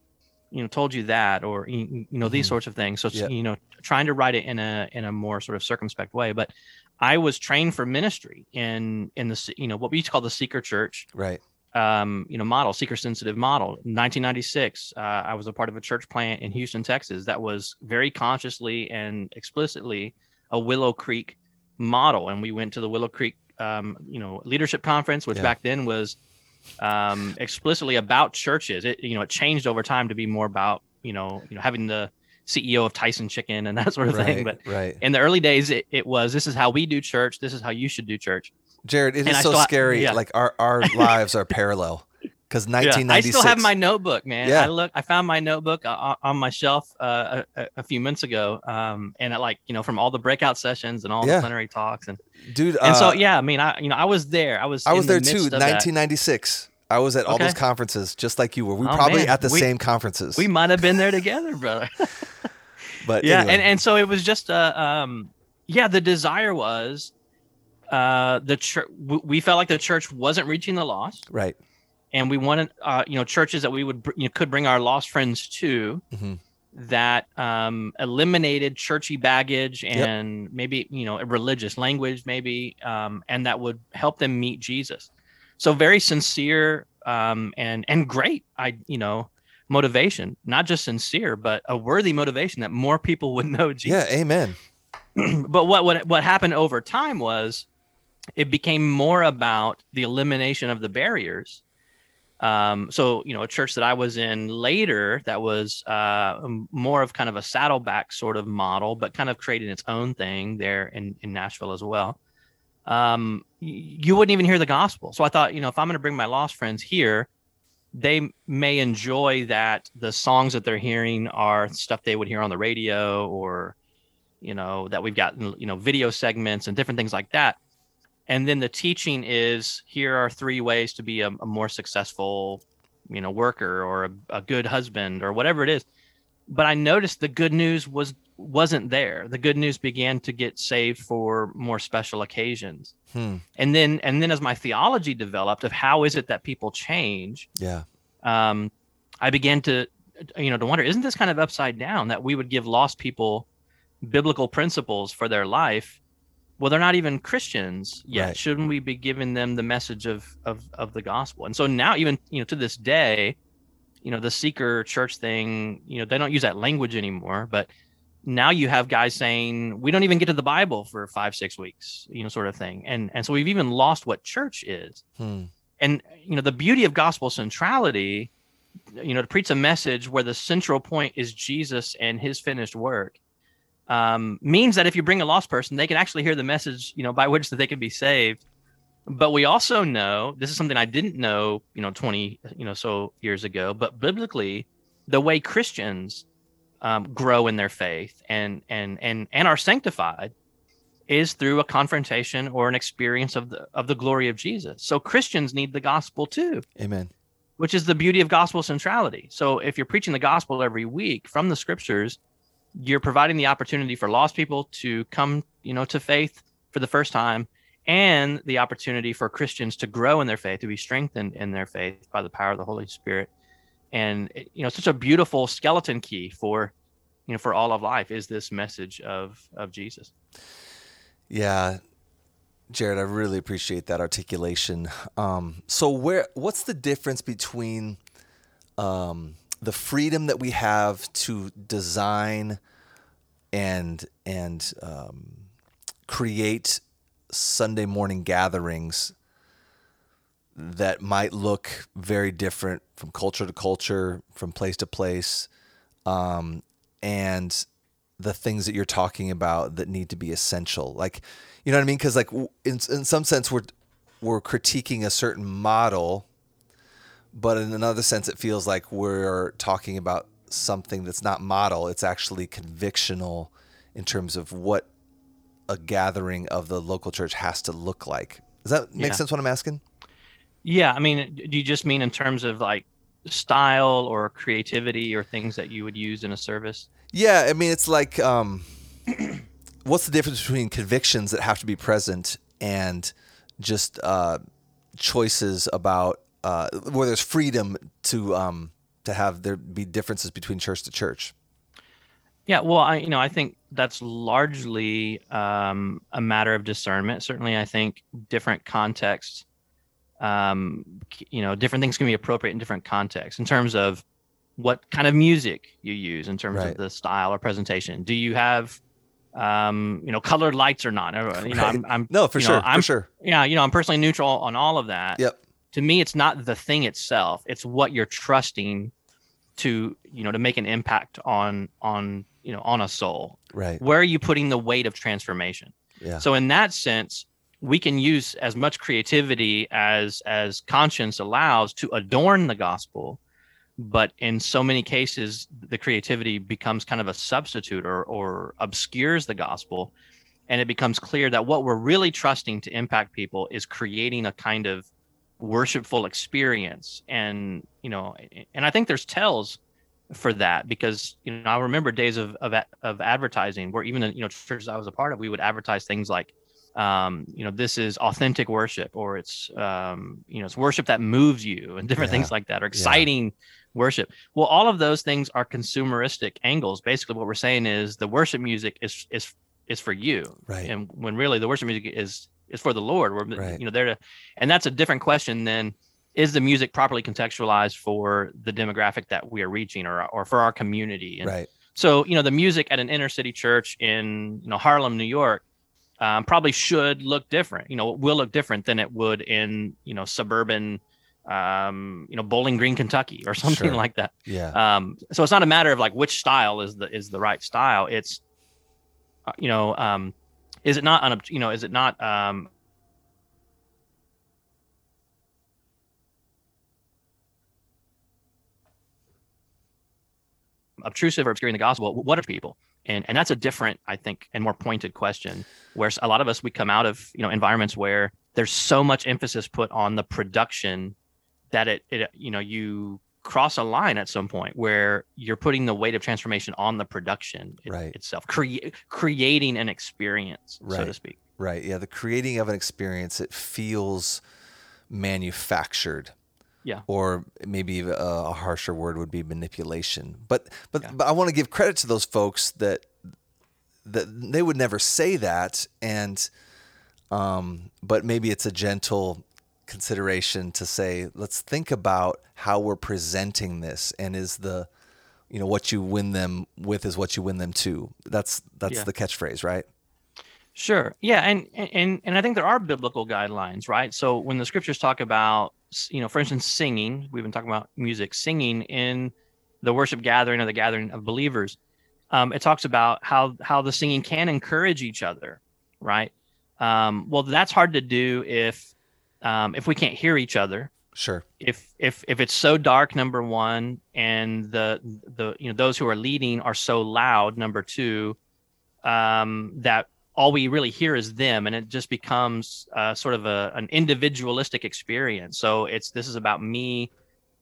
you know told you that or you, know these mm-hmm. sorts of things. So you know trying to write it in a in a more sort of circumspect way. But i was trained for ministry in in the you know what we used to call the seeker church right. um, you know model seeker sensitive model. 1996 uh, i was a part of a church plant in houston texas that was very consciously and explicitly a willow creek model. And we went to the willow creek um, you know leadership conference which yeah. back then was um, explicitly about churches. It you know it changed over time to be more about you know you know having the CEO of Tyson Chicken and that sort of right, thing. But right. in the early days, it, it was this is how we do church. This is how you should do church. Jared, it is so scary. Yeah. Like our our lives are parallel. Because 1996. Yeah, I still have my notebook, man. Yeah. I look. I found my notebook uh, on my shelf uh, a, a, few months ago, um, and it, like you know from all the breakout sessions and all yeah. the plenary talks and dude. And uh, so yeah, I mean, I you know I was there. I was. I was there too. 1996. That. I was at all those conferences just like you were. We oh, probably man. at the we, same conferences. We might have been there together, brother. but yeah, anyway. and, and so it was just uh um yeah, the desire was uh the church we felt like the church wasn't reaching the lost. Right. And we wanted uh you know churches that we would you know, could bring our lost friends to. Mm-hmm. That um, eliminated churchy baggage and yep. maybe you know religious language, maybe, um, and that would help them meet Jesus so very sincere um, and and great i you know motivation not just sincere but a worthy motivation that more people would know jesus yeah amen but what what what happened over time was it became more about the elimination of the barriers Um, so you know, a church that I was in later that was uh, more of kind of a saddleback sort of model, but kind of creating its own thing there in in Nashville as well. Um, you wouldn't even hear the gospel. So I thought, you know, if I'm going to bring my lost friends here, they may enjoy that the songs that they're hearing are stuff they would hear on the radio or you know that we've got you know video segments and different things like that and then the teaching is here are three ways to be a, a more successful you know worker or a, a, good husband or whatever it is. But i noticed the good news was wasn't there. The good news began to get saved for more special occasions. Hmm. and then and then as my theology developed of how is it that people change yeah. um i began to you know to wonder isn't this kind of upside down that we would give lost people biblical principles for their life well they're not even christians yet right. shouldn't we be giving them the message of, of of the gospel and so now even you know to this day you know the seeker church thing you know they don't use that language anymore but now you have guys saying we don't even get to the bible for five six weeks you know sort of thing and and so we've even lost what church is hmm. and you know the beauty of gospel centrality you know to preach a message where the central point is jesus and his finished work um, means that if you bring a lost person, they can actually hear the message, you know, by which that they can be saved. But we also know this is something I didn't know, you know, 20, you know, so years ago. But biblically, the way Christians um, grow in their faith and and and and are sanctified is through a confrontation or an experience of the of the glory of Jesus. So Christians need the gospel too. Amen. Which is the beauty of gospel centrality. So if you're preaching the gospel every week from the scriptures, you're providing the opportunity for lost people to come, you know, to faith for the first time and the opportunity for Christians to grow in their faith, to be strengthened in their faith by the power of the Holy Spirit. And you know, such a beautiful skeleton key for you know for all of life is this message of of Jesus. Yeah, Jared, I really appreciate that articulation. Um, so, where what's the difference between um, the freedom that we have to design and and um, create Sunday morning gatherings that might look very different from culture to culture, from place to place, um, and the things that you're talking about that need to be essential. Like, you know what I mean? Because like in in some sense, we're we're critiquing a certain model but in another sense, it feels like we're talking about something that's not model. It's actually convictional in terms of what a gathering of the local church has to look like. Does that make yeah. sense? What I'm asking? Yeah, I mean, do you just mean in terms of like style or creativity or things that you would use in a service? Yeah, I mean, it's like, um, what's the difference between convictions that have to be present and just uh, choices about uh, where there's freedom to um, to have there be differences between church to church. Yeah, well, I you know I think that's largely um, a matter of discernment. Certainly, I think different contexts, um, you know, different things can be appropriate in different contexts in terms of what kind of music you use in terms right. of the style or presentation. Do you have um, you know, colored lights or not? You know, I'm, I'm no for sure, know, I'm, for sure. Yeah, you know, I'm personally neutral on all of that. Yep to me it's not the thing itself. It's what you're trusting to you know to make an impact on on you know on a soul. Right. Where are you putting the weight of transformation? Yeah. So in that sense we can use as much creativity as as conscience allows to adorn the gospel. But in so many cases the creativity becomes kind of a substitute or or obscures the gospel. And it becomes clear that what we're really trusting to impact people is creating a kind of worshipful experience. And you know and i think there's tells for that because you know i remember days of of, of advertising where even you know churches i was a part of we would advertise things like um, you know this is authentic worship or it's um, you know it's worship that moves you and different yeah. things like that or exciting yeah. worship. Well all of those things are consumeristic angles. Basically what we're saying is the worship music is is is for you. Right. And when really the worship music is is for the Lord. We're right. you know there to, and that's a different question than is the music properly contextualized for the demographic that we are reaching or or for our community. And right. So you know the music at an inner city church in you know Harlem, New York, um, probably should look different. You know, will look different than it would in you know suburban um, you know, Bowling Green, Kentucky, or something Sure. like that. Yeah. Um, so it's not a matter of like which style is the is the right style. It's uh, you know, um, is it not unob- you know, is it not um, obtrusive or obscuring the gospel? What are people? And and that's a different, I think, and more pointed question. Where a lot of us we come out of you know environments where there's so much emphasis put on the production that it, it you know you cross a line at some point where you're putting the weight of transformation on the production Right. itself, crea- creating an experience, so to speak. Right. Yeah. The creating of an experience, it feels manufactured. Yeah. Or maybe a, a harsher word would be manipulation. But but, Yeah. but I want to give credit to those folks that that they would never say that, and um, but maybe it's a gentle consideration to say, let's think about how we're presenting this, and is the you know what you win them with is what you win them to. That's that's Yeah. the catchphrase, right? Sure. Yeah, and and and I think there are biblical guidelines, right? So when the scriptures talk about, you know, for instance, singing, we've been talking about music, singing in the worship gathering or the gathering of believers. Um, it talks about how how the singing can encourage each other, right? Um, well, that's hard to do if um, if we can't hear each other, Sure. if if if it's so dark number one and the the you know those who are leading are so loud number two um that all we really hear is them and it just becomes uh, sort of a an individualistic experience so it's this is about me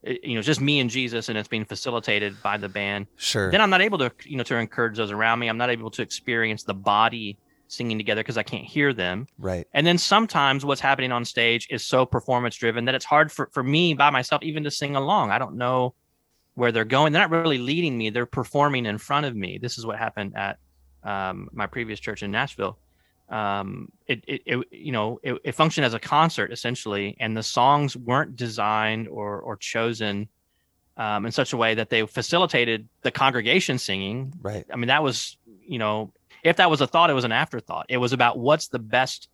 it- you know just me and jesus and it's being facilitated by the band Sure. then i'm not able to you know to encourage those around me i'm not able to experience the body singing together because i can't hear them right. and then sometimes what's happening on stage is so performance driven that it's hard for, for me by myself even to sing along. I don't know where they're going. They're not really leading me. They're performing in front of me. This is what happened at um, my previous church in Nashville. Um, it, it, it you know, it, it functioned as a concert essentially, and the songs weren't designed or, or chosen um, in such a way that they facilitated the congregation singing, Right. I mean, that was, you know, if that was a thought, it was an afterthought. It was about what's the best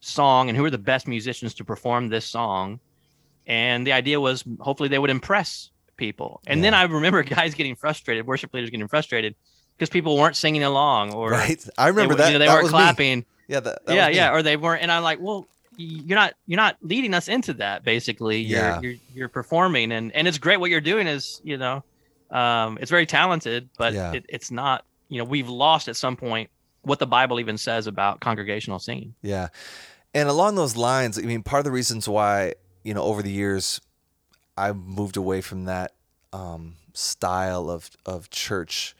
song and who are the best musicians to perform this song. And the idea was hopefully they would impress people. And then I remember guys getting frustrated, worship leaders getting frustrated because people weren't singing along or Right. I remember w- that. you know, they that weren't was me. clapping. Yeah. That, that yeah, yeah. Or they weren't. And I'm like, well, you're not you're not leading us into that basically you're Yeah. you're, you're performing and and it's great what you're doing is you know um it's very talented but Yeah. it, it's not you know we've lost at some point what the bible even says about congregational singing Yeah. And along those lines, I mean, part of the reasons why, you know, over the years, I've moved away from that um, style of, of church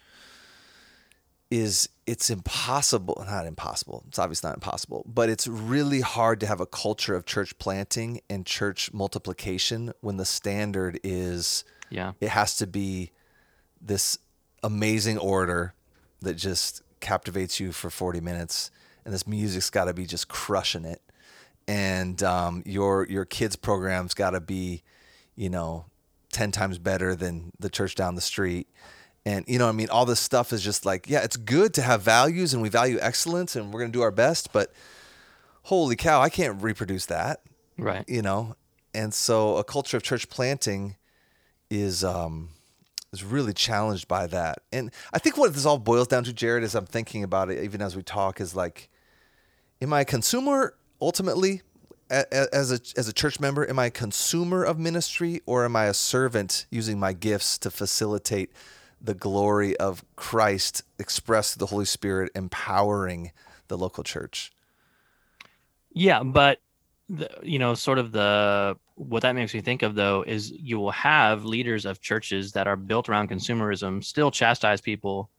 is it's impossible, not impossible. It's obviously not impossible, but it's really hard to have a culture of church planting and church multiplication when the standard is yeah it has to be this amazing order that just captivates you for 40 minutes and this music's got to be just crushing it. And um, your your kids program's got to be you know 10 times better than the church down the street. And you know i mean all this stuff is just like yeah it's good to have values and we value excellence and we're going to do our best but holy cow i can't reproduce that. Right. You know? And so a culture of church planting is um is really challenged by that. And i think what this all boils down to jared as i'm thinking about it even as we talk is like am i a consumer ultimately as a as a church member? Am i a consumer of ministry or am i a servant using my gifts to facilitate the glory of christ expressed through the holy spirit empowering the local church? Yeah but the, you know sort of the what that makes me think of though is you will have leaders of churches that are built around consumerism still chastise people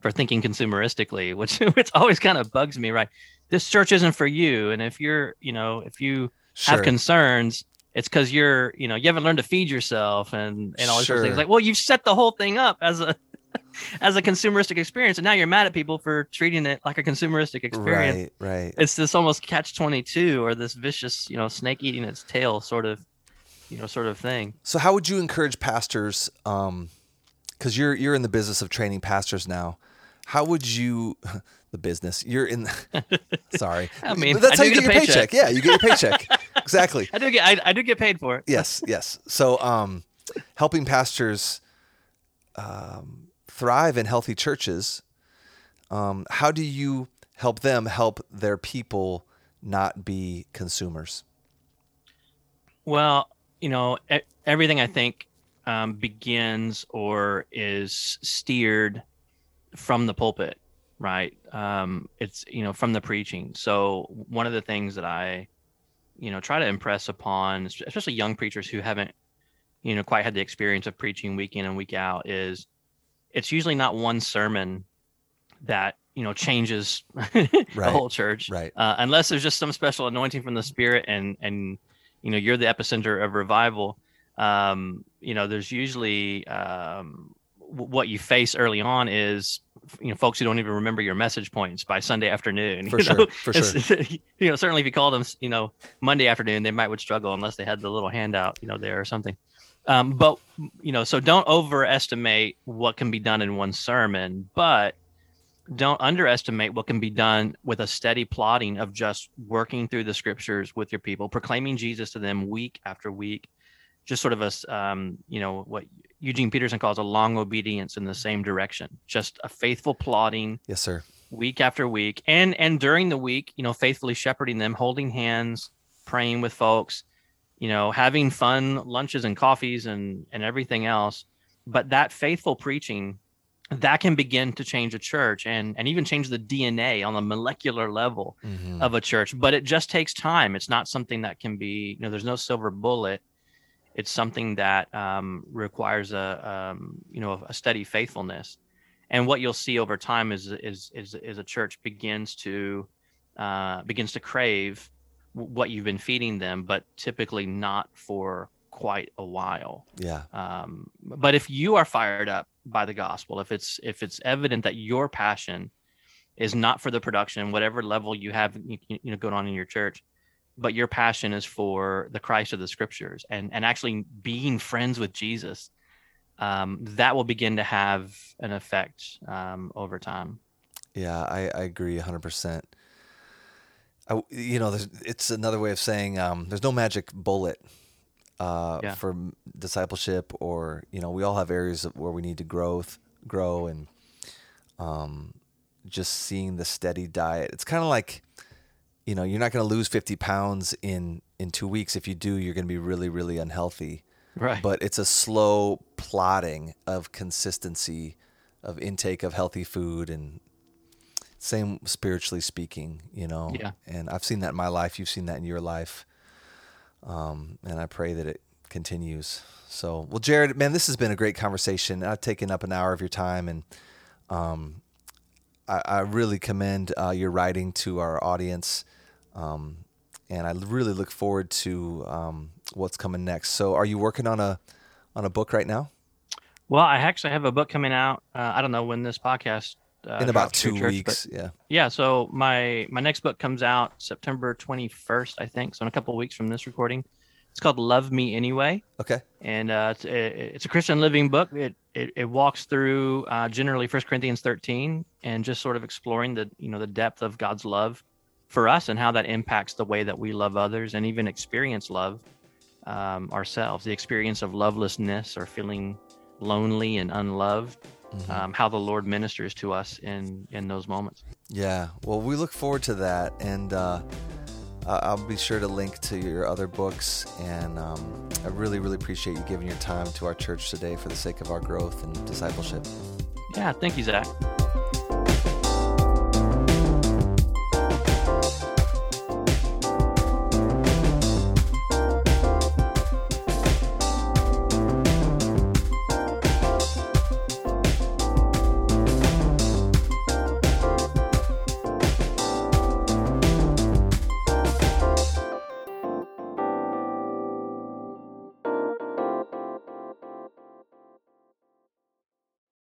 for thinking consumeristically which which always kind of bugs me right? This church isn't for you and if you're you know if you sure. have concerns it's because you're you know you haven't learned to feed yourself and and all these sort of things. Like well you've set the whole thing up as a as a consumeristic experience and now you're mad at people for treating it like a consumeristic experience right right it's this almost catch 22 or this vicious you know snake eating its tail sort of you know sort of thing So how would you encourage pastors? Because you're you're in the business of training pastors now. How would you, the business? You're in. sorry, I mean, But that's I how you get get your paycheck. paycheck. Yeah, you get your paycheck. exactly. I do get I, I do get paid for it. yes, yes. So, um, helping pastors um, thrive in healthy churches. Um, how do you help them help their people not be consumers? Well, you know, everything I think um, begins or is steered from the pulpit, right? Um, it's you know from the preaching. So one of the things that I, you know, try to impress upon, especially young preachers who haven't, you know, quite had the experience of preaching week in and week out, is it's usually not one sermon that you know changes the right. whole church, right? Uh, unless there's just some special anointing from the Spirit and and you know you're the epicenter of revival um, you know there's usually um, what you face early on is you know folks who don't even remember your message points by Sunday afternoon. For sure, know? for sure. you know, certainly if you call them, you know, Monday afternoon, they might would struggle unless they had the little handout, you know, there or something. Um, but you know, so don't overestimate what can be done in one sermon, but don't underestimate what can be done with a steady plotting of just working through the scriptures with your people, proclaiming Jesus to them week after week, just sort of a, um, you know, what Eugene Peterson calls a long obedience in the same direction, just a faithful plotting. Yes, sir. Week after week, and and during the week, you know, faithfully shepherding them, holding hands, praying with folks, you know, having fun lunches and coffees and and everything else. But that faithful preaching that can begin to change a church and and even change the DNA on the molecular level mm-hmm. of a church. But it just takes time. It's not something that can be, you know, there's no silver bullet. It's something that um, requires a um, you know a steady faithfulness. And what you'll see over time is is is, is a church begins to uh, begins to crave what you've been feeding them, but typically not for quite a while. Yeah. Um, but if you are fired up by the gospel, if it's if it's evident that your passion is not for the production, whatever level you have, you, you know, going on in your church, but your passion is for the Christ of the Scriptures and and actually being friends with Jesus, um, that will begin to have an effect um, over time. Yeah, I, I agree 100. Percent you know, it's another way of saying um, there's no magic bullet uh, yeah. for discipleship, or you know, we all have areas where we need to growth, grow, and um, just seeing the steady diet. It's kind of like, you know, you're not going to lose 50 pounds in in two weeks. If you do, you're going to be really, really unhealthy. Right. But it's a slow plotting of consistency of intake of healthy food and same spiritually speaking, you know. Yeah. And I've seen that in my life. You've seen that in your life. Um, and I pray that it continues. So, well, Jared, man, this has been a great conversation. I've taken up an hour of your time, and um, I, I, really commend uh, your writing to our audience. Um, and I really look forward to um, what's coming next. So, are you working on a on a book right now? Well, I actually have a book coming out. Uh, I don't know when this podcast uh, in about two church, weeks. yeah. Yeah. So my my next book comes out September 21st, I think. So in a couple of weeks from this recording, it's called Love Me Anyway. Okay. And uh, it's, it's a Christian living book. It it, it walks through uh, generally First Corinthians 13 and just sort of exploring the you know the depth of God's love for us and how that impacts the way that we love others and even experience love um, ourselves. The experience of lovelessness or feeling lonely and unloved mm-hmm. um, how the Lord ministers to us in in those moments. Yeah, well, we look forward to that, and uh, I'll be sure to link to your other books. And um, I really, really appreciate you giving your time to our church today for the sake of our growth and discipleship. Yeah, thank you, Zach.